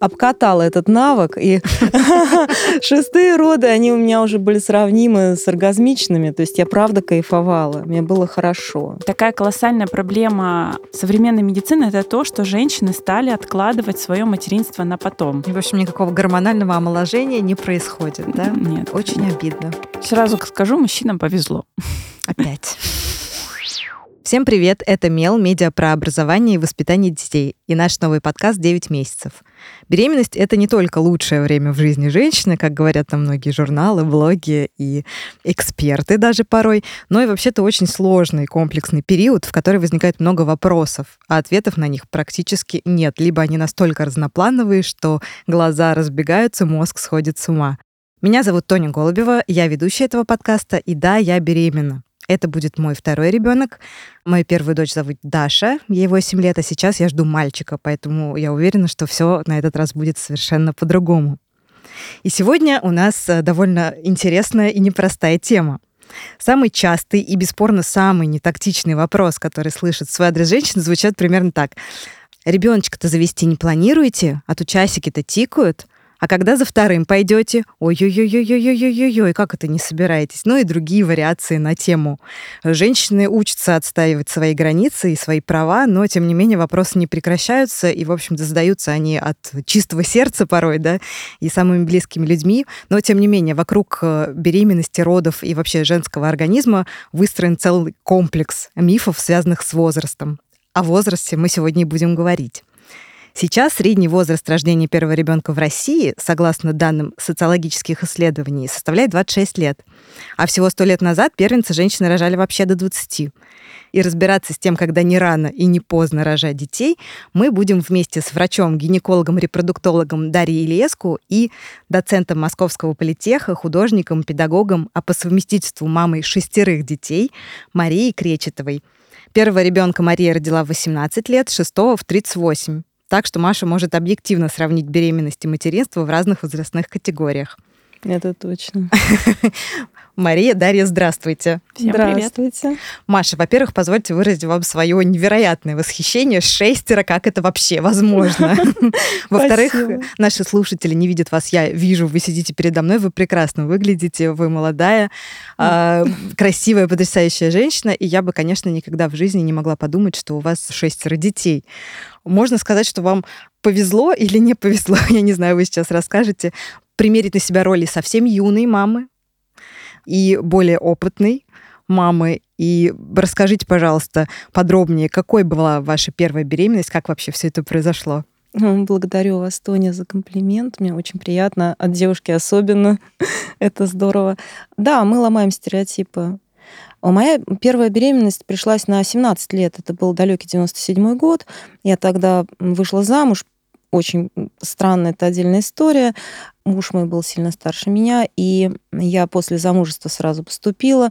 обкатала этот навык, и шестые роды, они у меня уже были сравнимы с оргазмичными, то есть я правда кайфовала, мне было хорошо. Такая колоссальная проблема современной медицины — это то, что женщины стали откладывать свое материнство на потом. В общем, никакого гормонального омоложения не происходит, да? Нет. Очень обидно. Сразу скажу, мужчинам повезло. Опять. Всем привет, это Мел, медиа про образование и воспитание детей, и наш новый подкаст «9 месяцев». Беременность — это не только лучшее время в жизни женщины, как говорят там многие журналы, блоги и эксперты даже порой, но и вообще-то очень сложный комплексный период, в который возникает много вопросов, а ответов на них практически нет. Либо они настолько разноплановые, что глаза разбегаются, мозг сходит с ума. Меня зовут Тоня Голубева, я ведущая этого подкаста, и да, я беременна. Это будет мой второй ребенок. Мою первую дочь зовут Даша, ей 8 лет, а сейчас я жду мальчика, поэтому я уверена, что все на этот раз будет совершенно по-другому. И сегодня у нас э, довольно интересная и непростая тема. Самый частый и бесспорно самый нетактичный вопрос, который слышит в свой адрес женщины, звучит примерно так. Ребеночка-то завести не планируете, а то часики-то тикают – а когда за вторым пойдете? Ой-ой-ой-ой-ой-ой-ой-ой, как это не собираетесь? Ну и другие вариации на тему. Женщины учатся отстаивать свои границы и свои права, но, тем не менее, вопросы не прекращаются, и, в общем-то, задаются они от чистого сердца порой, да, и самыми близкими людьми. Но, тем не менее, вокруг э, беременности, родов и вообще женского организма выстроен целый комплекс мифов, связанных с возрастом. О возрасте мы сегодня и будем говорить. Сейчас средний возраст рождения первого ребенка в России, согласно данным социологических исследований, составляет 26 лет. А всего 100 лет назад первенцы женщины рожали вообще до 20. И разбираться с тем, когда не рано и не поздно рожать детей, мы будем вместе с врачом, гинекологом, репродуктологом Дарьей Ильеску и доцентом Московского политеха, художником, педагогом, а по совместительству мамой шестерых детей Марией Кречетовой. Первого ребенка Мария родила в 18 лет, шестого в 38 так что Маша может объективно сравнить беременность и материнство в разных возрастных категориях. Это точно. Мария, Дарья, здравствуйте. Всем здравствуйте. Привет. Маша, во-первых, позвольте выразить вам свое невероятное восхищение. Шестеро, как это вообще возможно? Во-вторых, наши слушатели не видят вас. Я вижу, вы сидите передо мной, вы прекрасно выглядите, вы молодая, а, красивая, потрясающая женщина. И я бы, конечно, никогда в жизни не могла подумать, что у вас шестеро детей. Можно сказать, что вам повезло или не повезло, я не знаю, вы сейчас расскажете, примерить на себя роли совсем юной мамы и более опытной мамы. И расскажите, пожалуйста, подробнее, какой была ваша первая беременность, как вообще все это произошло? Благодарю вас, Тоня, за комплимент. Мне очень приятно. От девушки особенно. Это здорово. Да, мы ломаем стереотипы. Моя первая беременность пришлась на 17 лет. Это был далекий 97 год. Я тогда вышла замуж. Очень странная это отдельная история. Муж мой был сильно старше меня, и я после замужества сразу поступила.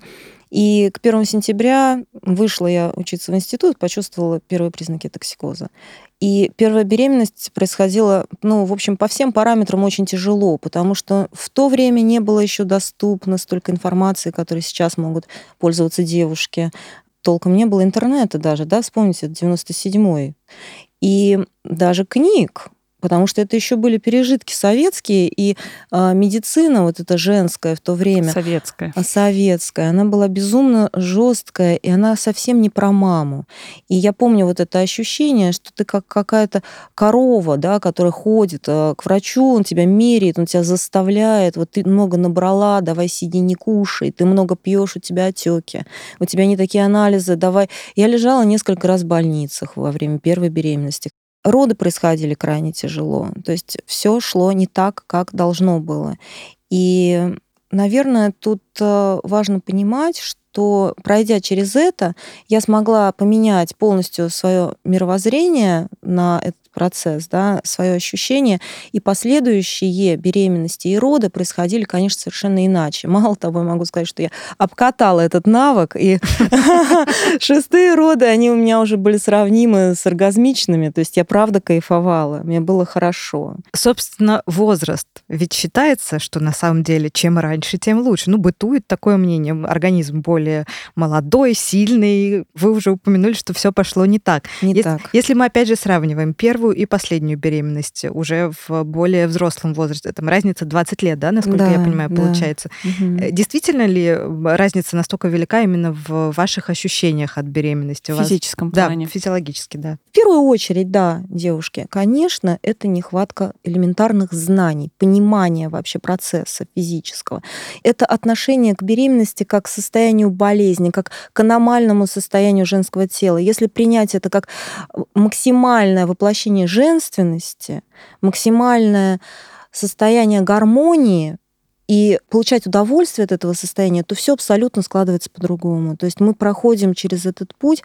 И к первому сентября вышла я учиться в институт, почувствовала первые признаки токсикоза. И первая беременность происходила, ну, в общем, по всем параметрам очень тяжело, потому что в то время не было еще доступно столько информации, которой сейчас могут пользоваться девушки. Толком не было интернета даже, да, вспомните, 97-й. И даже книг потому что это еще были пережитки советские, и э, медицина вот эта женская в то время... Советская. А, советская. Она была безумно жесткая, и она совсем не про маму. И я помню вот это ощущение, что ты как какая-то корова, да, которая ходит э, к врачу, он тебя меряет, он тебя заставляет, вот ты много набрала, давай сиди, не кушай, ты много пьешь, у тебя отеки, у тебя не такие анализы, давай. Я лежала несколько раз в больницах во время первой беременности. Роды происходили крайне тяжело. То есть все шло не так, как должно было. И, наверное, тут э, важно понимать, что пройдя через это, я смогла поменять полностью свое мировоззрение на этот процесс, да, свое ощущение, и последующие беременности и роды происходили, конечно, совершенно иначе. Мало того, я могу сказать, что я обкатала этот навык, и шестые роды, они у меня уже были сравнимы с оргазмичными, то есть я правда кайфовала, мне было хорошо. Собственно, возраст. Ведь считается, что на самом деле чем раньше, тем лучше. Ну, бытует такое мнение, организм более молодой, сильный. Вы уже упомянули, что все пошло не так. Не если, так. Если мы опять же сравниваем первую и последнюю беременность уже в более взрослом возрасте, там разница 20 лет, да, насколько Да, я понимаю, да. получается. Э, Действительно ли разница настолько велика именно в ваших ощущениях от беременности? В вас- физическом Да, плане. физиологически, да. В первую очередь, да, девушки, конечно, это нехватка элементарных знаний, понимания вообще процесса физического. Это отношение к беременности как к состоянию болезни, как к аномальному состоянию женского тела. Если принять это как максимальное воплощение женственности, максимальное состояние гармонии, и получать удовольствие от этого состояния, то все абсолютно складывается по-другому. То есть мы проходим через этот путь,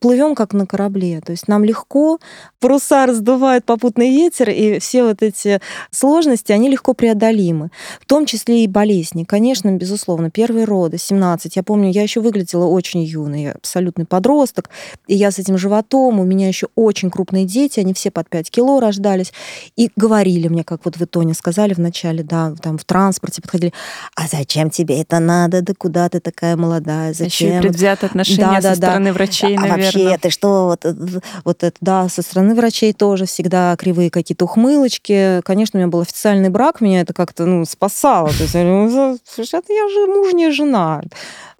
плывем как на корабле. То есть нам легко, паруса раздувает попутный ветер, и все вот эти сложности, они легко преодолимы. В том числе и болезни. Конечно, безусловно, первые роды, 17. Я помню, я еще выглядела очень юной, я абсолютный подросток, и я с этим животом, у меня еще очень крупные дети, они все под 5 кило рождались, и говорили мне, как вот вы, Тоня, сказали вначале, да, там в транспорте подходили, а зачем тебе это надо, да куда ты такая молодая, Еще зачем? предвзятое отношение Да, да, со да. стороны врачей, а наверное. вообще, ты что, вот, э, вот это, да, со стороны врачей тоже всегда кривые какие-то ухмылочки. Конечно, у меня был официальный брак, меня это как-то, ну, спасало. То есть, я говорю, «Ну, слушай, я же мужняя жена.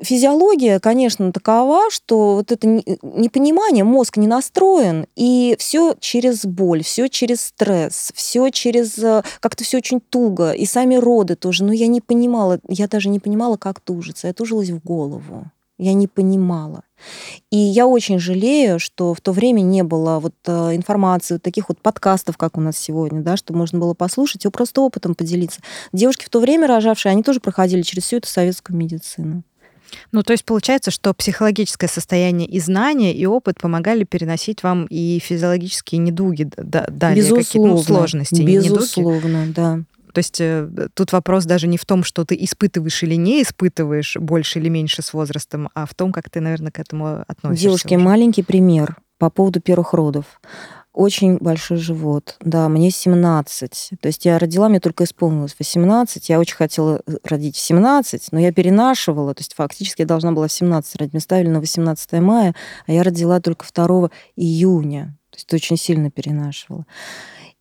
Физиология, конечно, такова, что вот это не- непонимание, мозг не настроен, и все через боль, все через стресс, все через э, как-то все очень туго, и сами роды тоже. Но я не понимала, я даже не понимала, как тужиться. Я тужилась в голову. Я не понимала. И я очень жалею, что в то время не было вот э, информации, вот таких вот подкастов, как у нас сегодня, да, что можно было послушать и просто опытом поделиться. Девушки в то время рожавшие, они тоже проходили через всю эту советскую медицину. Ну, то есть получается, что психологическое состояние и знания, и опыт помогали переносить вам и физиологические недуги, д- д- далее какие-то Безусловно. ну, сложности. не недуги. Безусловно, да. То есть э, тут вопрос даже не в том, что ты испытываешь или не испытываешь больше или меньше с возрастом, а в том, как ты, наверное, к этому относишься. Девушки, уже. маленький пример по поводу первых родов. Очень большой живот. Да, мне 17. То есть я родила, мне только исполнилось 18. Я очень хотела э, родить в 17, но я перенашивала. То есть фактически я должна была в 17 родить. Мне ставили на 18 мая, а я родила только 2 июня. То есть очень сильно перенашивала.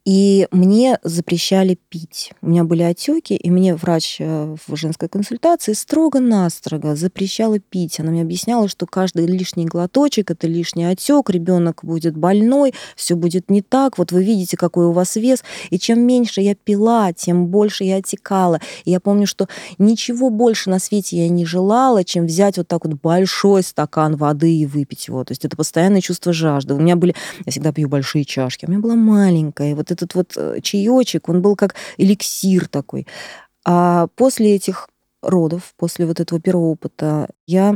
И мне запрещали пить. У меня были отеки, и мне врач э, в женской консультации строго-настрого запрещала пить. Она мне объясняла, что каждый лишний глоточек это лишний отек, ребенок будет больной, все будет не так. Вот вы видите, какой у вас вес. И чем меньше я пила, тем больше я отекала. И я помню, что ничего больше на свете я не желала, чем взять вот так вот большой стакан воды и выпить его. То есть это постоянное чувство жажды. У меня были, я всегда пью большие чашки, у меня была маленькая. И вот этот вот э, чаечек, он был как эликсир такой. А после этих родов, после вот этого первого опыта, я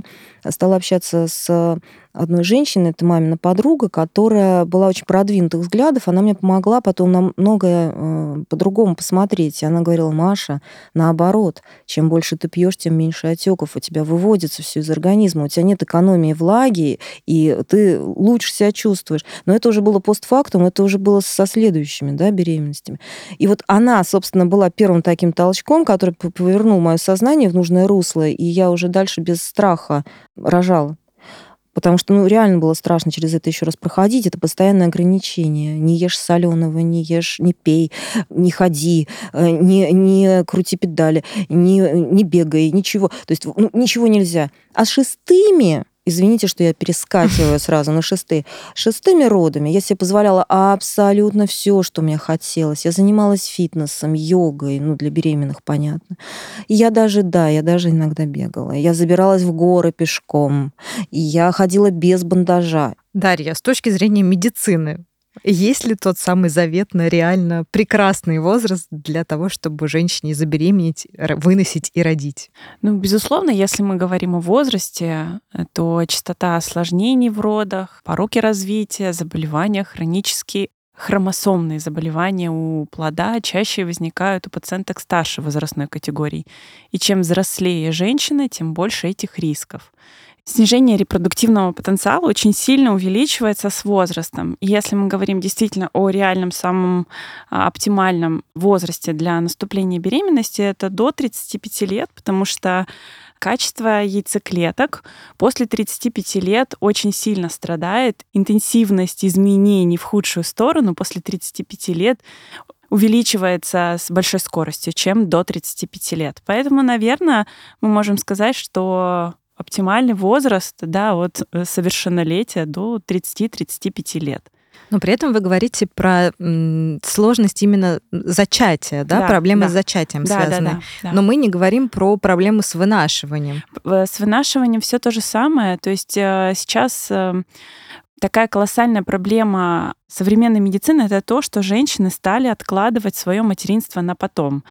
стала общаться с одной женщиной, это мамина подруга, которая была очень продвинутых взглядов, она мне помогла потом на многое э, по-другому посмотреть. И она говорила, Маша, наоборот, чем больше ты пьешь, тем меньше отеков, у тебя выводится все из организма, у тебя нет экономии влаги, и ты лучше себя чувствуешь. Но это уже было постфактум, это уже было со следующими да, беременностями. И вот она, собственно, была первым таким толчком, который повернул мое сознание в нужное русло, и я уже дальше без страха рожала. Потому что, ну, реально было страшно через это еще раз проходить. Это постоянное ограничение. Не ешь соленого, не ешь, не пей, не ходи, э, не, не крути педали, не, не бегай, ничего. То есть ну, ничего нельзя. А с шестыми, извините, что я перескакиваю сразу на шестые, шестыми родами я себе позволяла абсолютно все, что мне хотелось. Я занималась фитнесом, йогой, ну, для беременных, понятно. И я даже, да, я даже иногда бегала. Я забиралась в горы пешком. И я ходила без бандажа. Дарья, с точки зрения медицины, есть ли тот самый заветно реально прекрасный возраст для того, чтобы женщине забеременеть, выносить и родить? Ну, безусловно, если мы говорим о возрасте, то частота осложнений в родах, пороки развития, заболевания, хронические хромосомные заболевания у плода чаще возникают у пациенток старшей возрастной категории. И чем взрослее женщина, тем больше этих рисков. Снижение репродуктивного потенциала очень сильно увеличивается с возрастом. И если мы говорим действительно о реальном самом а, оптимальном возрасте для наступления беременности, это до 35 лет, потому что качество яйцеклеток после 35 лет очень сильно страдает. Интенсивность изменений в худшую сторону после 35 лет увеличивается с большой скоростью, чем до 35 лет. Поэтому, наверное, мы можем сказать, что оптимальный возраст да, от э, совершеннолетия до 30-35 лет. Но при этом вы говорите про сложность именно зачатия, да, да проблемы да. с зачатием да, связанные. Да, да, да. Но мы не говорим про проблемы с вынашиванием. С вынашиванием все то же самое. То есть э, сейчас такая колоссальная проблема современной медицины это то, что женщины стали откладывать свое материнство на потом.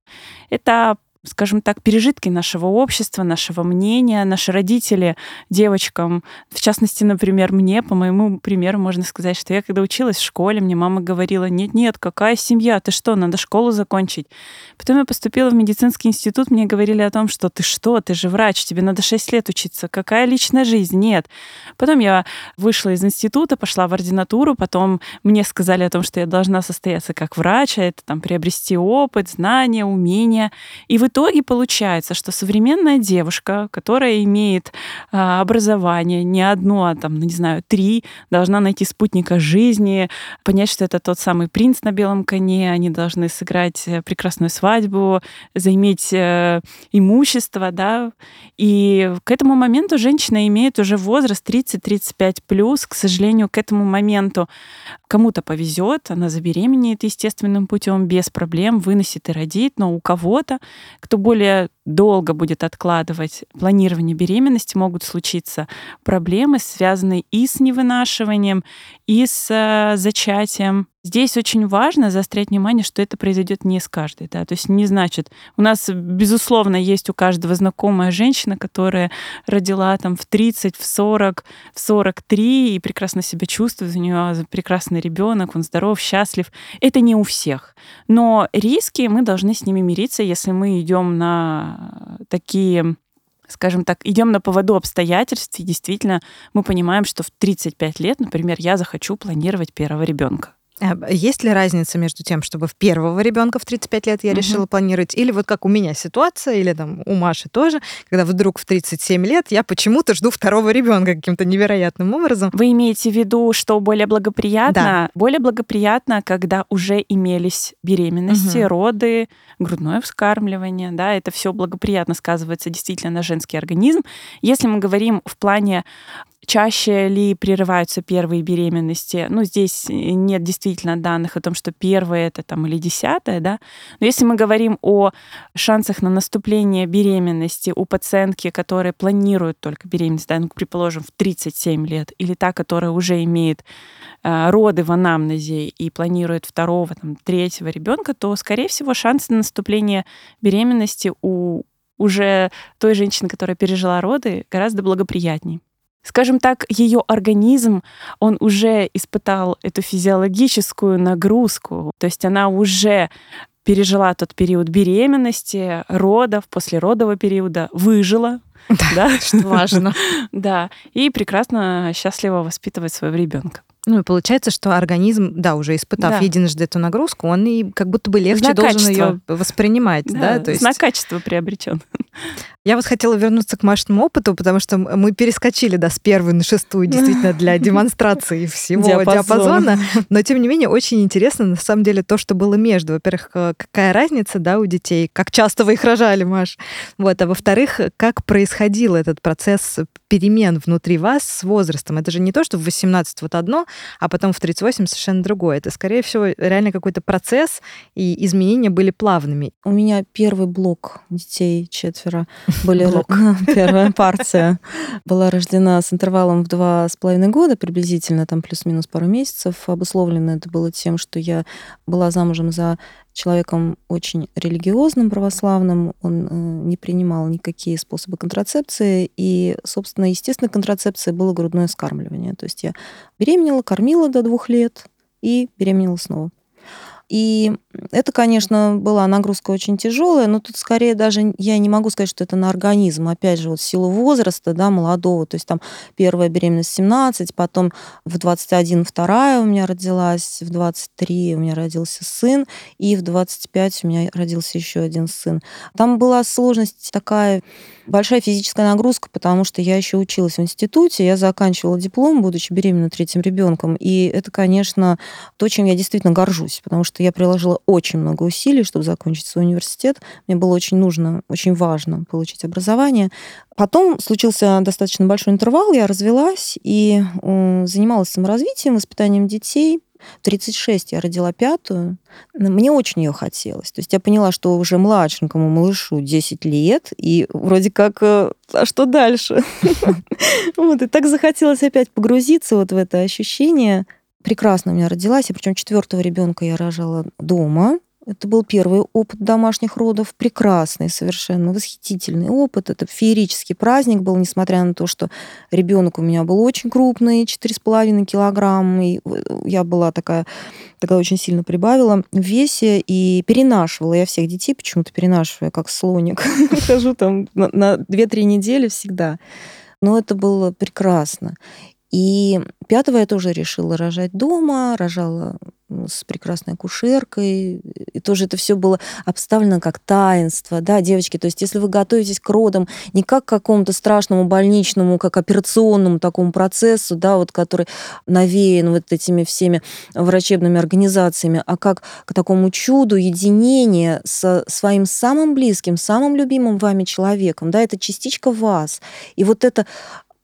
Это скажем так, пережитки нашего общества, нашего мнения. Наши родители девочкам, в частности, например, мне, по моему примеру, можно сказать, что я когда училась в школе, мне мама говорила, нет-нет, какая семья, ты что, надо школу закончить. Потом я поступила в медицинский институт, мне говорили о том, что ты что, ты же врач, тебе надо 6 лет учиться, какая личная жизнь, нет. Потом я вышла из института, пошла в ординатуру, потом мне сказали о том, что я должна состояться как врач, а это там приобрести опыт, знания, умения. И в итоге получается, что современная девушка, которая имеет а, образование не одно, а там, ну, не знаю, три, должна найти спутника жизни, понять, что это тот самый принц на белом коне, они должны сыграть э, прекрасную свадьбу, заиметь э, имущество, да, и к этому моменту женщина имеет уже возраст 30-35 плюс, к сожалению, к этому моменту кому-то повезет, она забеременеет естественным путем без проблем, выносит и родит, но у кого-то кто более долго будет откладывать планирование беременности, могут случиться проблемы, связанные и с невынашиванием, и с э, зачатием. Здесь очень важно заострять внимание, что это произойдет не с каждой. Да? То есть не значит, у нас, безусловно, есть у каждого знакомая женщина, которая родила там в 30, в 40, в 43 и прекрасно себя чувствует, у нее прекрасный ребенок, он здоров, счастлив. Это не у всех. Но риски мы должны с ними мириться, если мы идем на такие скажем так, идем на поводу обстоятельств, и действительно мы понимаем, что в 35 лет, например, я захочу планировать первого ребенка. А есть ли разница между тем, чтобы в первого ребенка в 35 лет я угу. решила планировать, или вот как у меня ситуация, или там у Маши тоже, когда вдруг в 37 лет я почему-то жду второго ребенка каким-то невероятным образом. Вы имеете в виду, что более благоприятно? Да. Более благоприятно, когда уже имелись беременности, угу. роды, грудное вскармливание, да, это все благоприятно сказывается действительно на женский организм. Если мы говорим в плане Чаще ли прерываются первые беременности? Ну, здесь нет действительно данных о том, что первое это там или десятое, да. Но если мы говорим о шансах на наступление беременности у пациентки, которые планируют только беременность, да, ну, предположим, в 37 лет, или та, которая уже имеет э, роды в анамнезе и планирует второго, там, третьего ребенка, то, скорее всего, шансы на наступление беременности у уже той женщины, которая пережила роды, гораздо благоприятнее скажем так, ее организм, он уже испытал эту физиологическую нагрузку, то есть она уже пережила тот период беременности, родов, послеродового периода, выжила, да, что важно. Да, и прекрасно, счастливо воспитывать своего ребенка. Ну и получается, что организм, да, уже испытав да. единожды эту нагрузку, он и как будто бы легче знак должен ее воспринимать, да, да? то есть... знак качества приобретен. Я вот хотела вернуться к Машиному опыту, потому что мы перескочили, да, с первой на шестую, действительно, для демонстрации всего диапазона. диапазона. Но, тем не менее, очень интересно, на самом деле, то, что было между. Во-первых, какая разница, да, у детей, как часто вы их рожали, Маш. Вот, а во-вторых, как происходил этот процесс перемен внутри вас с возрастом. Это же не то, что в 18 вот одно, а потом в 38 совершенно другое. Это, скорее всего, реально какой-то процесс, и изменения были плавными. У меня первый блок детей четверо были первая партия была рождена с интервалом в два с половиной года приблизительно, там плюс-минус пару месяцев. Обусловлено это было тем, что я была замужем за человеком очень религиозным, православным, он э, не принимал никакие способы контрацепции, и, собственно, естественной контрацепцией было грудное скармливание. То есть я беременела, кормила до двух лет и беременела снова. И это, конечно, была нагрузка очень тяжелая, но тут скорее даже я не могу сказать, что это на организм. Опять же, вот в силу возраста, да, молодого. То есть там первая беременность 17, потом в 21 вторая у меня родилась, в 23 у меня родился сын, и в 25 у меня родился еще один сын. Там была сложность такая большая физическая нагрузка, потому что я еще училась в институте, я заканчивала диплом, будучи беременна третьим ребенком, и это, конечно, то, чем я действительно горжусь, потому что я приложила очень много усилий, чтобы закончить свой университет. Мне было очень нужно, очень важно получить образование. Потом случился достаточно большой интервал, я развелась и занималась саморазвитием, воспитанием детей, в 36 я родила пятую. Мне очень ее хотелось. То есть я поняла, что уже младшенькому малышу 10 лет, и вроде как, э, а что дальше? Вот, и так захотелось опять погрузиться вот в это ощущение. Прекрасно у меня родилась, и причем четвертого ребенка я рожала дома. Это был первый опыт домашних родов, прекрасный, совершенно восхитительный опыт. Это феерический праздник был, несмотря на то, что ребенок у меня был очень крупный, 4,5 килограмм, и я была такая, тогда очень сильно прибавила в весе, и перенашивала я всех детей, почему-то перенашиваю, как слоник. Хожу там на 2-3 недели всегда. Но это было прекрасно. И пятого я тоже решила рожать дома, рожала с прекрасной кушеркой. И тоже это все было обставлено как таинство, да, девочки. То есть если вы готовитесь к родам не как к какому-то страшному больничному, как операционному такому процессу, да, вот который навеян вот этими всеми врачебными организациями, а как к такому чуду единения со своим самым близким, самым любимым вами человеком, да, это частичка вас. И вот это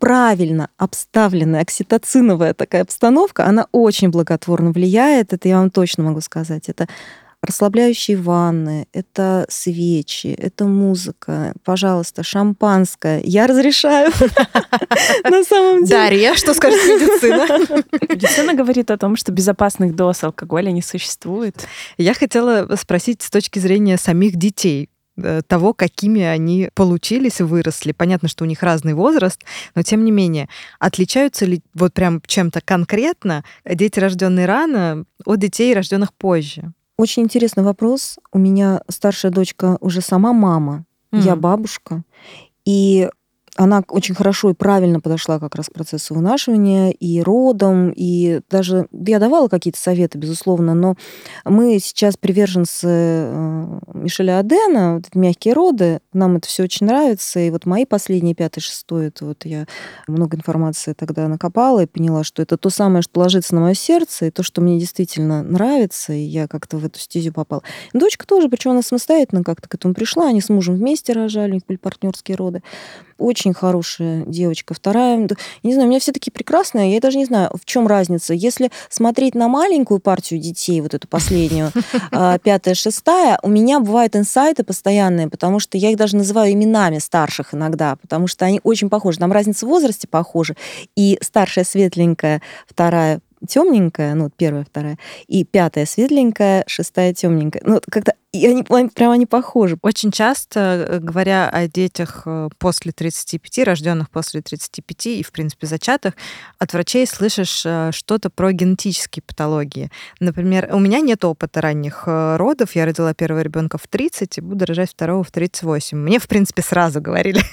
правильно обставленная окситоциновая такая обстановка, она очень благотворно влияет, это я вам точно могу сказать. Это расслабляющие ванны, это свечи, это музыка, пожалуйста, шампанское. Я разрешаю. На самом деле. Дарья, что скажет медицина? Медицина говорит о том, что безопасных доз алкоголя не существует. Я хотела спросить с точки зрения самих детей. Э, того, какими они получились, выросли. Понятно, что у них разный возраст, но тем не менее, отличаются ли вот прям чем-то конкретно дети, рожденные рано, от детей, рожденных позже? Очень интересный вопрос. У меня старшая дочка уже сама мама, mm. я бабушка. И она очень хорошо и правильно подошла как раз к процессу вынашивания и родам, и даже я давала какие-то советы, безусловно, но мы сейчас приверженцы э, Мишеля Адена, вот мягкие роды, нам это все очень нравится, и вот мои последние пятый, шестой, это вот я много информации тогда накопала и поняла, что это то самое, что ложится на мое сердце, и то, что мне действительно нравится, и я как-то в эту стезю попала. Дочка тоже, причем она самостоятельно как-то к этому пришла, они с мужем вместе рожали, у них были партнерские роды. Очень хорошая девочка. Вторая, не знаю, у меня все такие прекрасные. Я даже не знаю, в чем разница. Если смотреть на маленькую партию детей, вот эту последнюю, а, пятая, шестая, у меня бывают инсайты постоянные, потому что я их даже называю именами старших иногда, потому что они очень похожи. Там разница в возрасте похожа. И старшая светленькая, вторая темненькая, ну, первая, вторая, и пятая светленькая, шестая темненькая. Ну, как-то и они прям они похожи. Очень часто, э, говоря о детях э, после 35, рожденных после 35 и, в принципе, зачатых, от врачей слышишь э, что-то про генетические патологии. Например, у меня нет опыта ранних родов. Я родила первого ребенка в 30 и буду рожать второго в 38. Мне, в принципе, сразу говорили.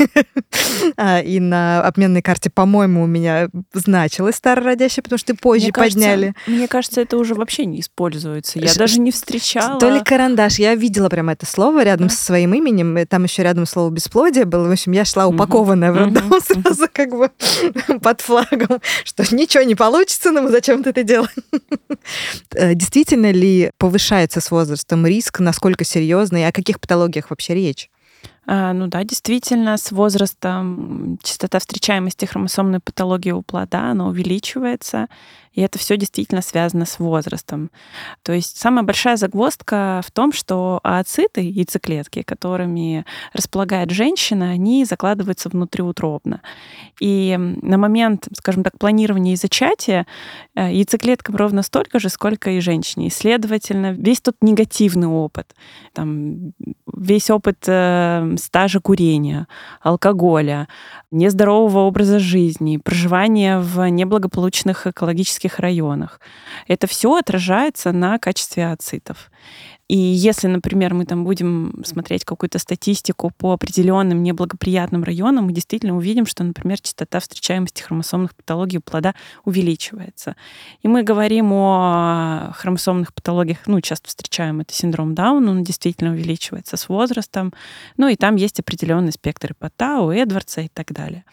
А, и на обменной карте, по-моему, у меня значилось старородящее, потому что позже подняли. Мне кажется, это уже вообще не используется. Я даже не встречала. То ли карандаш. Я видела прям это слово рядом да. со своим именем, и там еще рядом слово бесплодие было. В общем, я шла упакованная в роддом сразу как бы под флагом, что ничего не получится, но мы зачем ты это делаем? Э, действительно ли повышается с возрастом риск, насколько серьезный, о каких патологиях вообще речь? А, ну да, действительно, с возрастом частота встречаемости хромосомной патологии у плода, она увеличивается. И это все действительно связано с возрастом. То есть самая большая загвоздка в том, что ооциты, яйцеклетки, которыми располагает женщина, они закладываются внутриутробно. И на момент, скажем так, планирования и зачатия э, яйцеклеткам ровно столько же, сколько и женщине. И, следовательно, весь тот негативный опыт, там, весь опыт э, стажа курения, алкоголя, нездорового образа жизни, проживания в неблагополучных экологических районах. Это все отражается на качестве ацитов. И если, например, мы там будем смотреть какую-то статистику по определенным неблагоприятным районам, мы действительно увидим, что, например, частота встречаемости хромосомных патологий у плода увеличивается. И мы говорим о хромосомных патологиях, ну, часто встречаем это синдром Дауна, он действительно увеличивается с возрастом. Ну, и там есть определенный спектр ипота Эдвардса и так далее.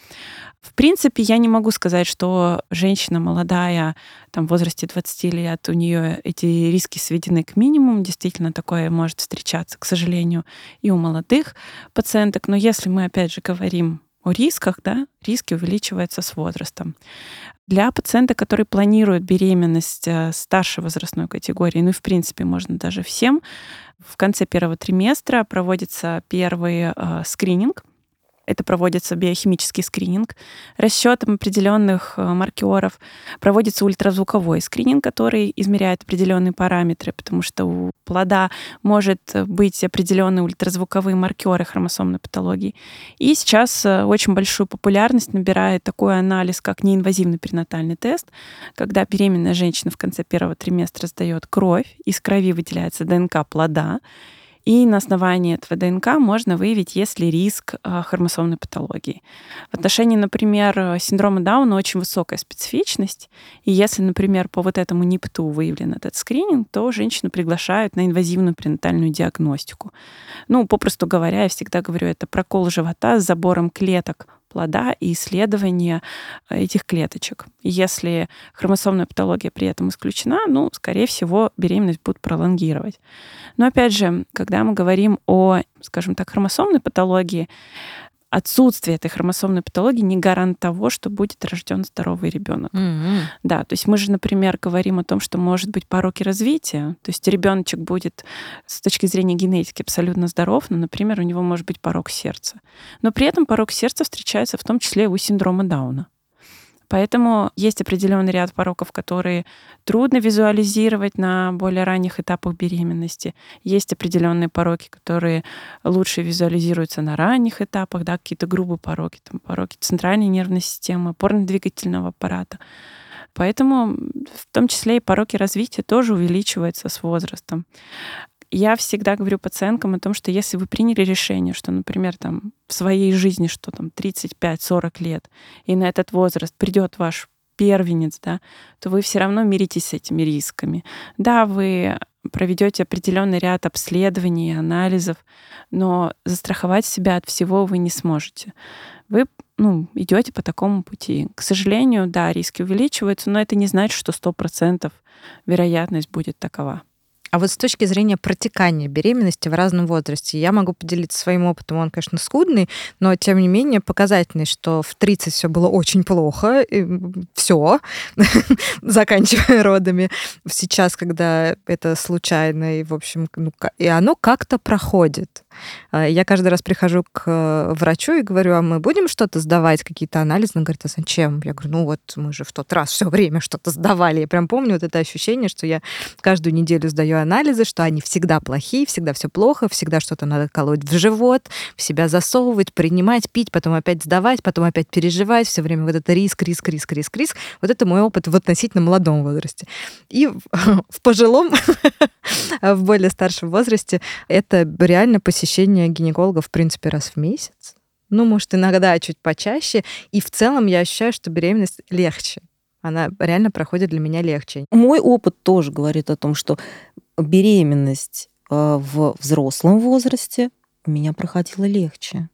В принципе, я не могу сказать, что женщина молодая, там, в возрасте 20 лет, у нее эти риски сведены к минимуму. Действительно, такое может встречаться, к сожалению, и у молодых пациенток. Но если мы, опять же, говорим о рисках, да, риски увеличиваются с возрастом. Для пациента, который планирует беременность э, старшей возрастной категории, ну и в принципе можно даже всем, в конце первого триместра проводится первый э, скрининг это проводится биохимический скрининг, расчетом определенных э, маркеров, проводится ультразвуковой скрининг, который измеряет определенные параметры, потому что у плода может быть определенные ультразвуковые маркеры хромосомной патологии. И сейчас э, очень большую популярность набирает такой анализ, как неинвазивный перинатальный тест, когда беременная женщина в конце первого триместра сдает кровь, из крови выделяется ДНК плода, и на основании этого ДНК можно выявить, есть ли риск а, хромосомной патологии. В отношении, например, синдрома Дауна очень высокая специфичность. И если, например, по вот этому НИПТУ выявлен этот скрининг, то женщину приглашают на инвазивную пренатальную диагностику. Ну, попросту говоря, я всегда говорю, это прокол живота с забором клеток плода и исследование э, этих клеточек. Если хромосомная патология при этом исключена, ну, скорее всего, беременность будут пролонгировать. Но опять же, когда мы говорим о, скажем так, хромосомной патологии, отсутствие этой хромосомной патологии не гарант того, что будет рожден здоровый ребенок. Mm-hmm. Да, то есть мы же, например, говорим о том, что может быть пороки развития. То есть ребеночек будет с точки зрения генетики абсолютно здоров, но, например, у него может быть порок сердца. Но при этом порок сердца встречается в том числе у синдрома Дауна. Поэтому есть определенный ряд пороков, которые трудно визуализировать на более ранних этапах беременности. Есть определенные пороки, которые лучше визуализируются на ранних этапах, да, какие-то грубые пороки, там, пороки центральной нервной системы, опорно-двигательного аппарата. Поэтому в том числе и пороки развития тоже увеличиваются с возрастом я всегда говорю пациенткам о том, что если вы приняли решение, что, например, там в своей жизни, что там 35-40 лет, и на этот возраст придет ваш первенец, да, то вы все равно миритесь с этими рисками. Да, вы проведете определенный ряд обследований, анализов, но застраховать себя от всего вы не сможете. Вы ну, идете по такому пути. К сожалению, да, риски увеличиваются, но это не значит, что 100% вероятность будет такова. А вот с точки зрения протекания беременности в разном возрасте, я могу поделиться своим опытом, он, конечно, скудный, но тем не менее показательный, что в 30 все было очень плохо, все, заканчивая родами. Сейчас, когда это случайно, и, в общем, ну, и оно как-то проходит. А, я каждый раз прихожу к э, врачу и говорю, а мы будем что-то сдавать, какие-то анализы? Он говорит, а зачем? Я говорю, ну вот мы же в тот раз все время что-то сдавали. Я прям помню вот это ощущение, что я каждую неделю сдаю анализы, что они всегда плохие, всегда все плохо, всегда что-то надо колоть в живот, в себя засовывать, принимать, пить, потом опять сдавать, потом опять переживать, все время вот это риск, риск, риск, риск, риск. Вот это мой опыт в относительно молодом возрасте. И в пожилом, в более старшем возрасте это реально посещение посещение гинеколога, в принципе, раз в месяц. Ну, может, иногда чуть почаще. И в целом я ощущаю, что беременность легче. Она реально проходит для меня легче. Мой опыт тоже говорит о том, что беременность э, в взрослом возрасте у меня проходила легче.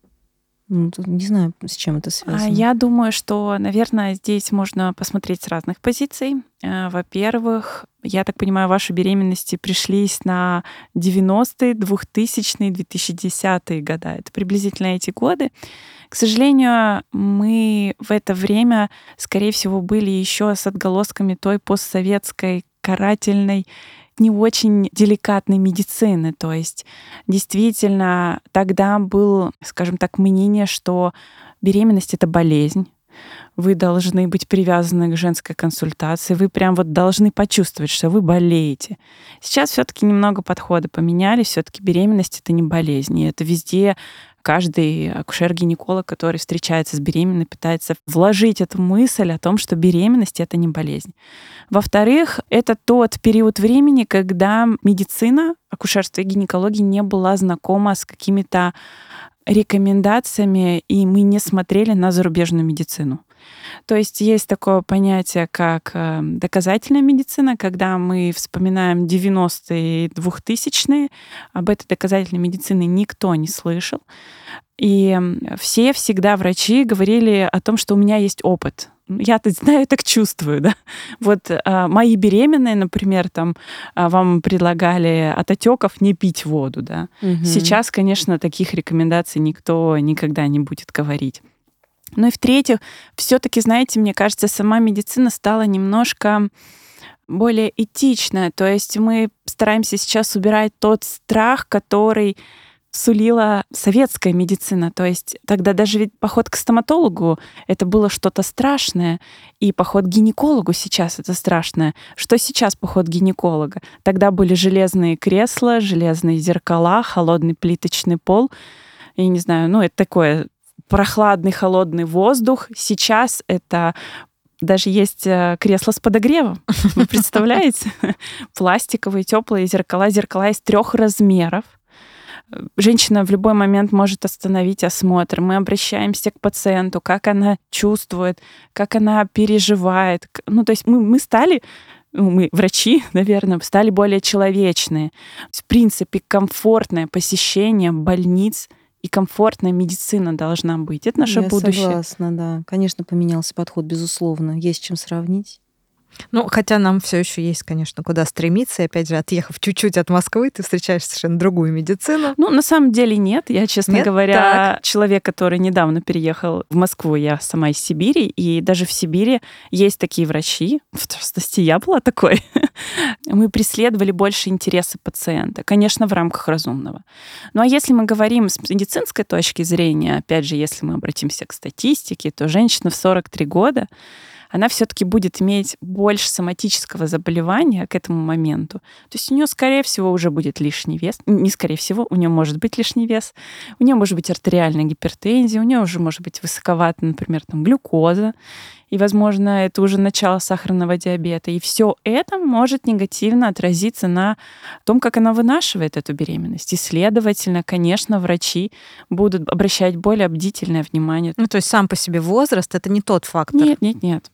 Ну, не знаю, с чем это а связано. Я думаю, что, наверное, здесь можно посмотреть с разных позиций. Э, во-первых, я так понимаю, ваши беременности пришлись на 90-е, 2000-е, 2010-е годы. Это приблизительно эти годы. К сожалению, мы в это время, скорее всего, были еще с отголосками той постсоветской карательной не очень деликатной медицины. То есть действительно тогда был, скажем так, мнение, что беременность — это болезнь, вы должны быть привязаны к женской консультации, вы прям вот должны почувствовать, что вы болеете. Сейчас все-таки немного подходы поменялись, все-таки беременность это не болезнь, и это везде каждый акушер-гинеколог, который встречается с беременной, пытается вложить эту мысль о том, что беременность — это не болезнь. Во-вторых, это тот период времени, когда медицина, акушерство и гинекология не была знакома с какими-то рекомендациями, и мы не смотрели на зарубежную медицину. То есть есть такое понятие, как э, доказательная медицина, когда мы вспоминаем 90-е и 2000-е, об этой доказательной медицине никто не слышал. И все всегда врачи говорили о том, что у меня есть опыт. Я-то знаю, так чувствую, да. Вот а, мои беременные, например, там а, вам предлагали от отеков не пить воду, да. Угу. Сейчас, конечно, таких рекомендаций никто никогда не будет говорить. Ну и в-третьих, все-таки, знаете, мне кажется, сама медицина стала немножко более этичная. То есть мы стараемся сейчас убирать тот страх, который сулила советская медицина. То есть тогда даже ведь поход к стоматологу это было что-то страшное, и поход к гинекологу сейчас это страшное. Что сейчас поход гинеколога? Тогда были железные кресла, железные зеркала, холодный плиточный пол. Я не знаю, ну это такое прохладный холодный воздух. Сейчас это даже есть э, кресло с подогревом. Вы представляете? Пластиковые теплые зеркала, зеркала из трех размеров. Женщина в любой момент может остановить осмотр. Мы обращаемся к пациенту, как она чувствует, как она переживает. Ну, то есть мы, мы стали ну, мы, врачи, наверное, стали более человечные. В принципе, комфортное посещение больниц — и комфортная медицина должна быть. Это наше Я будущее. Согласна, да. Конечно, поменялся подход, безусловно. Есть чем сравнить. Ну, хотя нам все еще есть, конечно, куда стремиться. И опять же, отъехав чуть-чуть от Москвы, ты встречаешь совершенно другую медицину. Ну, на самом деле нет. Я, честно нет? говоря, так. человек, который недавно переехал в Москву, я сама из Сибири, и даже в Сибири есть такие врачи. В частности, я была такой. Мы преследовали больше интересы пациента, конечно, в рамках разумного. Ну, а если мы говорим с медицинской точки зрения, опять же, если мы обратимся к статистике, то женщина в 43 года она все-таки будет иметь больше соматического заболевания к этому моменту. То есть у нее, скорее всего, уже будет лишний вес. Не скорее всего, у нее может быть лишний вес. У нее может быть артериальная гипертензия, у нее уже может быть высоковата, например, там, глюкоза. И, возможно, это уже начало сахарного диабета. И все это может негативно отразиться на том, как она вынашивает эту беременность. И, следовательно, конечно, врачи будут обращать более бдительное внимание. Ну, то есть сам по себе возраст — это не тот фактор? Нет, нет, нет.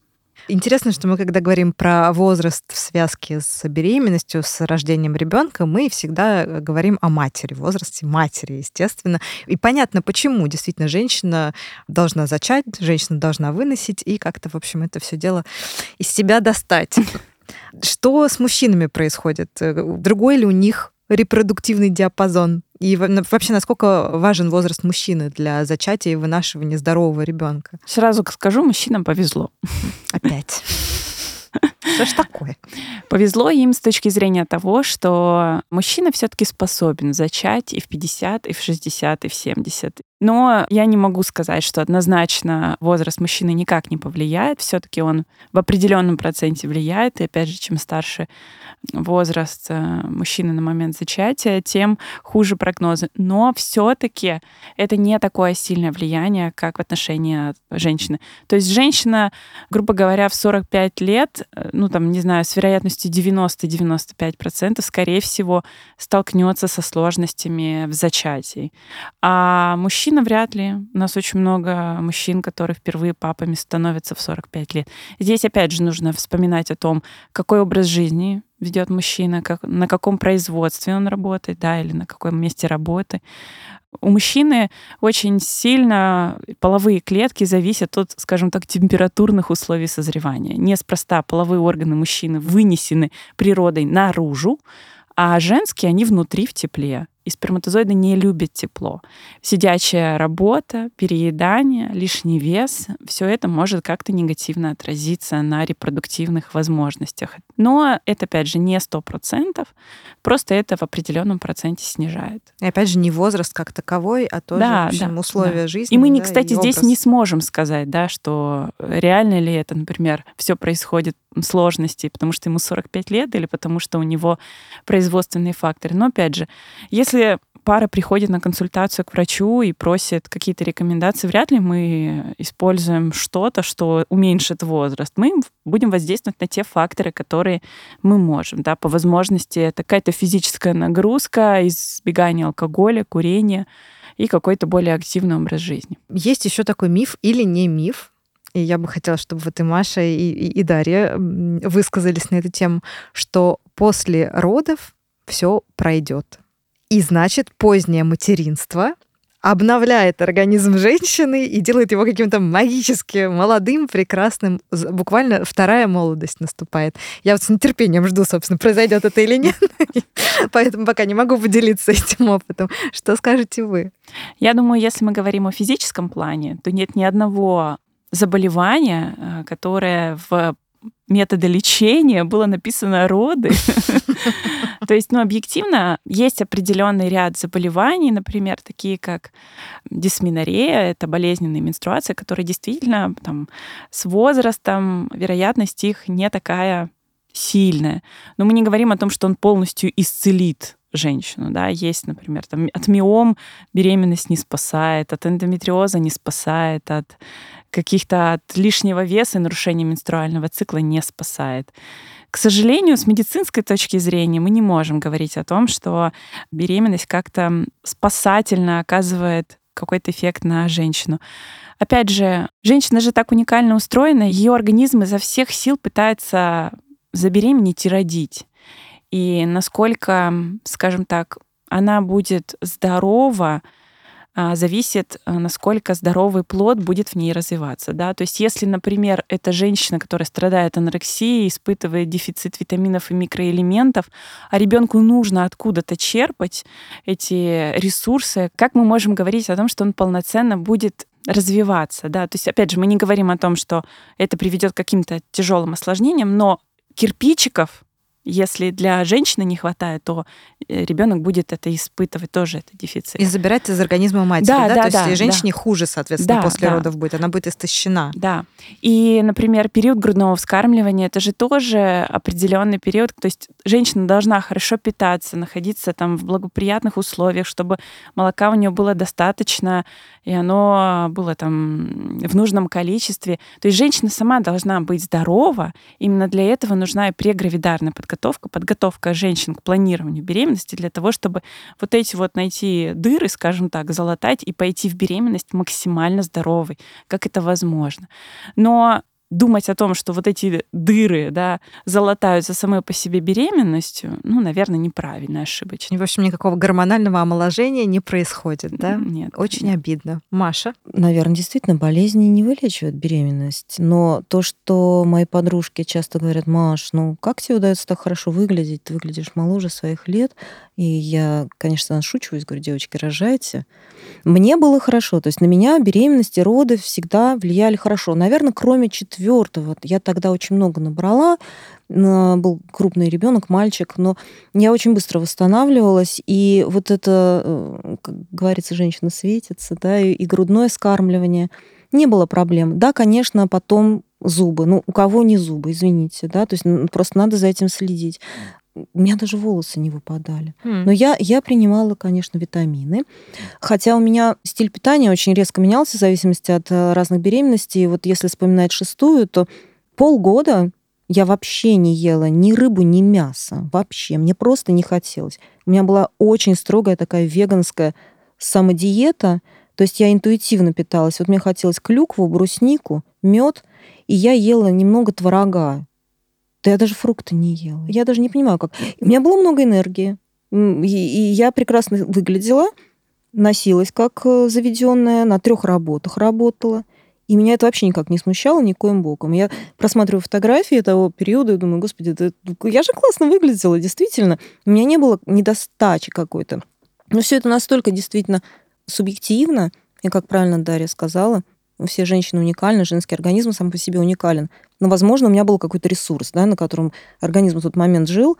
Интересно, что мы, когда говорим про возраст в связке с беременностью, с рождением ребенка, мы всегда э, говорим о матери, возрасте матери, естественно. И понятно, почему действительно женщина должна зачать, женщина должна выносить и как-то, в общем, это все дело из себя достать. Что с мужчинами происходит? Э, другой ли у них репродуктивный диапазон? И вообще, насколько важен возраст мужчины для зачатия и вынашивания здорового ребенка? Сразу скажу, мужчинам повезло. Опять. Что ж такое? Повезло им с точки зрения того, что мужчина все-таки способен зачать и в 50, и в 60, и в 70. Но я не могу сказать, что однозначно возраст мужчины никак не повлияет. Все-таки он в определенном проценте влияет. И опять же, чем старше возраст э, мужчины на момент зачатия, тем хуже прогнозы. Но все-таки это не такое сильное влияние, как в отношении женщины. То есть женщина, грубо говоря, в 45 лет, э, ну там, не знаю, с вероятностью 90-95%, скорее всего, столкнется со сложностями в зачатии. А мужчина вряд ли. У нас очень много мужчин, которые впервые папами становятся в 45 лет. Здесь опять же нужно вспоминать о том, какой образ жизни ведет мужчина, как, на каком производстве он работает, да, или на каком месте работы. У мужчины очень сильно половые клетки зависят от, скажем так, температурных условий созревания. Неспроста половые органы мужчины вынесены природой наружу, а женские, они внутри в тепле. И, и сперматозоиды не любят тепло. Сидячая работа, переедание, лишний вес, все это может как-то негативно отразиться на репродуктивных возможностях. Но это, опять же, не 100%, просто это в определенном проценте снижает. И опять же, не возраст как таковой, а тоже да, в общем, да, условия да. жизни. И мы, да, кстати, здесь не сможем сказать, да, что реально ли это, например, все происходит сложности, потому что ему 45 лет или потому что у него производственные факторы. Но опять же, если пара приходит на консультацию к врачу и просит какие-то рекомендации, вряд ли мы используем что-то, что уменьшит возраст. Мы будем воздействовать на те факторы, которые мы можем. Да, по возможности это какая-то физическая нагрузка, избегание алкоголя, курения и какой-то более активный образ жизни. Есть еще такой миф или не миф, и я бы хотела, чтобы вот и Маша, и, и, и Дарья высказались на эту тему, что после родов все пройдет. И значит, позднее материнство обновляет организм женщины и делает его каким-то магически молодым, прекрасным. Буквально вторая молодость наступает. Я вот с нетерпением жду, собственно, произойдет это или нет. Поэтому пока не могу поделиться этим опытом. Что скажете вы? Я думаю, если мы говорим о физическом плане, то нет ни одного заболевания, э, которое в метода лечения было написано роды. То есть, ну, объективно, есть определенный ряд заболеваний, например, такие как дисминорея, это болезненные менструации, которые действительно там, с возрастом вероятность их не такая сильная. Но мы не говорим о том, что он полностью исцелит женщину, да, есть, например, там, от миом беременность не спасает, от эндометриоза не спасает, от каких-то от лишнего веса и нарушения менструального цикла не спасает. К сожалению, с медицинской точки зрения мы не можем говорить о том, что беременность как-то спасательно оказывает какой-то эффект на женщину. Опять же, женщина же так уникально устроена, ее организм изо всех сил пытается забеременеть и родить. И насколько, скажем так, она будет здорова, зависит, а, насколько здоровый плод будет в ней развиваться. Да? То есть если, например, это женщина, которая страдает анорексией, испытывает дефицит витаминов и микроэлементов, а ребенку нужно откуда-то черпать эти ресурсы, как мы можем говорить о том, что он полноценно будет развиваться, да, то есть, опять же, мы не говорим о том, что это приведет к каким-то тяжелым осложнениям, но кирпичиков если для женщины не хватает, то э, ребенок будет это испытывать тоже это дефицит. И забирать из организма матери, да? да? да то да, есть женщине да. хуже, соответственно, да, после да. родов будет, она будет истощена. Да. И, например, период грудного вскармливания это же тоже определенный период, то есть женщина должна хорошо питаться, находиться там в благоприятных условиях, чтобы молока у нее было достаточно, и оно было там в нужном количестве. То есть женщина сама должна быть здорова, именно для этого нужна и прегравидарная подготовка подготовка, подготовка женщин к планированию беременности для того, чтобы вот эти вот найти дыры, скажем так, залатать и пойти в беременность максимально здоровой, как это возможно. Но думать о том, что вот эти дыры, да, залатаются самой по себе беременностью, ну, наверное, неправильно, ошибочно. И, в общем, никакого гормонального омоложения не происходит, да? Нет. Очень нет. обидно. Маша? Наверное, действительно, болезни не вылечивают беременность. Но то, что мои подружки часто говорят, Маш, ну как тебе удается так хорошо выглядеть? Ты выглядишь моложе своих лет. И я, конечно, нашучиваюсь, говорю, девочки, рожайте. Мне было хорошо. То есть на меня беременности, роды всегда влияли хорошо. Наверное, кроме четвертого. Я тогда очень много набрала. Был крупный ребенок, мальчик, но я очень быстро восстанавливалась. И вот это, э, как говорится, женщина светится, да, и, и грудное скармливание. Не было проблем. Да, конечно, потом зубы. Ну, у кого не зубы, извините, да, то есть просто надо за этим следить у меня даже волосы не выпадали. Mm. Но я, я принимала, конечно, витамины. Хотя у меня стиль питания очень резко менялся в зависимости от э, разных беременностей. Вот если вспоминать шестую, то полгода я вообще не ела ни рыбу, ни мясо. Вообще. Мне просто не хотелось. У меня была очень строгая такая веганская самодиета. То есть я интуитивно питалась. Вот мне хотелось клюкву, бруснику, мед, и я ела немного творога. Да я даже фрукты не ела. Я даже не понимаю, как. У меня было много энергии. И, я прекрасно выглядела, носилась как э, заведенная, на трех работах работала. И меня это вообще никак не смущало никоим боком. Я просматриваю фотографии того периода и думаю, господи, да, я же классно выглядела, действительно. У меня не было недостачи какой-то. Но все это настолько действительно субъективно, и, как правильно Дарья сказала, все женщины уникальны, женский организм сам по себе уникален. Но, возможно, у меня был какой-то ресурс, да, на котором организм в тот момент жил.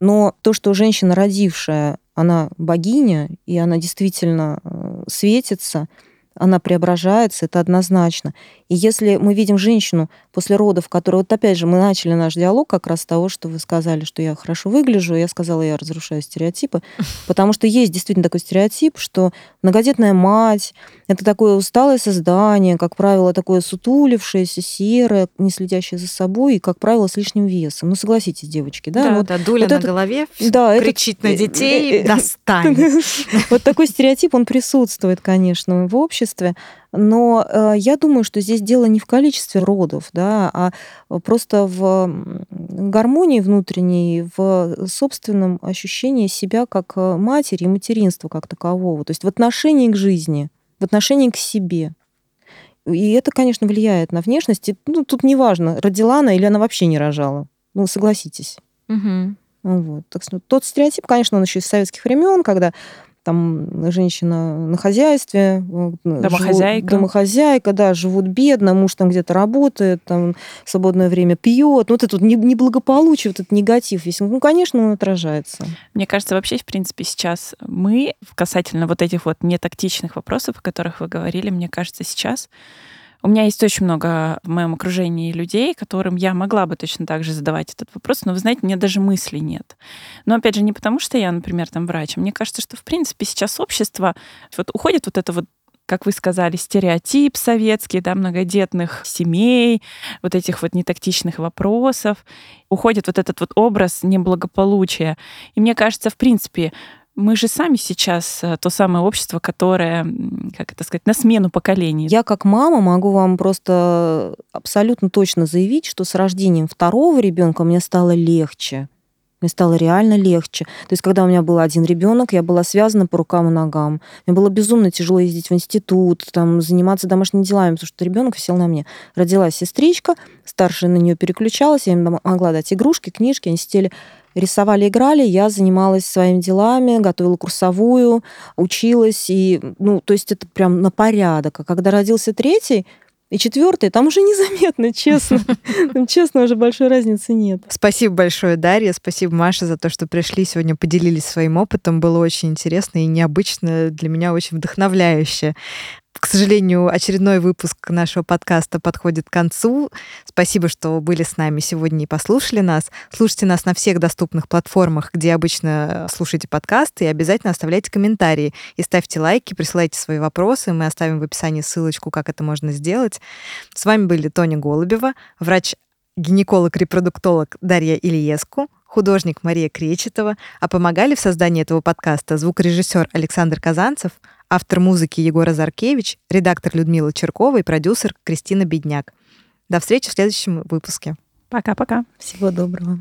Но то, что женщина родившая, она богиня, и она действительно э, светится, она преображается, это однозначно. И если мы видим женщину после родов, которая, вот опять же, мы начали наш диалог как раз с того, что вы сказали, что я хорошо выгляжу, я сказала, я разрушаю стереотипы, потому что есть действительно такой стереотип, что многодетная мать — это такое усталое создание, как правило, такое сутулившееся, серое, не следящее за собой, и, как правило, с лишним весом. Ну, согласитесь, девочки, да? Да, вот, да дуля вот на это, голове, да, кричит это, на детей, э, достань. Вот такой стереотип, он присутствует, конечно, в обществе. Но э, я думаю, что здесь дело не в количестве родов, да, а просто в гармонии внутренней, в собственном ощущении себя как э, матери и материнства как такового. То есть в отношении к жизни, в отношении к себе. И это, конечно, влияет на внешность. И, ну, тут неважно, родила она или она вообще не рожала. Ну, согласитесь. Угу. Вот. Так что тот стереотип, конечно, он еще из советских времен, когда там женщина на хозяйстве, э, домохозяйка, живут, домохозяйка, да, живут бедно, муж там где-то работает, там свободное время пьет, ну, вот это вот неблагополучие, вот этот негатив весь, ну, конечно, он отражается. Мне кажется, вообще, в принципе, сейчас мы, касательно вот этих вот нетактичных вопросов, о которых вы говорили, мне кажется, сейчас у меня есть очень много в моем окружении людей, которым я могла бы точно так же задавать этот вопрос, но, вы знаете, мне даже мыслей нет. Но, опять же, не потому, что я, например, там врач. Мне кажется, что, в принципе, сейчас общество, вот уходит вот это вот как вы сказали, стереотип советский, да, многодетных семей, вот этих вот нетактичных вопросов. Уходит вот этот вот образ неблагополучия. И мне кажется, в принципе, мы же сами сейчас э, то самое общество, которое, как это сказать, на смену поколений. Я как мама могу вам просто абсолютно точно заявить, что с рождением второго ребенка мне стало легче. Мне стало реально легче. То есть, когда у меня был один ребенок, я была связана по рукам и ногам. Мне было безумно тяжело ездить в институт, там, заниматься домашними делами, потому что ребенок сел на мне. Родилась сестричка, старшая на нее переключалась, я им могла дать игрушки, книжки, они сидели рисовали, играли, я занималась своими делами, готовила курсовую, училась, и, ну, то есть это прям на порядок. А когда родился третий, и четвертый, там уже незаметно, честно. Там, честно, уже большой разницы нет. Спасибо большое, Дарья. Спасибо, Маша, за то, что пришли сегодня, поделились своим опытом. Было очень интересно и необычно, для меня очень вдохновляюще. К сожалению, очередной выпуск нашего подкаста подходит к концу. Спасибо, что были с нами сегодня и послушали нас. Слушайте нас на всех доступных платформах, где обычно слушаете подкасты, и обязательно оставляйте комментарии и ставьте лайки, присылайте свои вопросы. Мы оставим в описании ссылочку, как это можно сделать. С вами были Тоня Голубева, врач-гинеколог-репродуктолог Дарья Ильеску, художник Мария Кречетова, а помогали в создании этого подкаста звукорежиссер Александр Казанцев, автор музыки Егор Азаркевич, редактор Людмила Черкова и продюсер Кристина Бедняк. До встречи в следующем выпуске. Пока-пока. Всего доброго.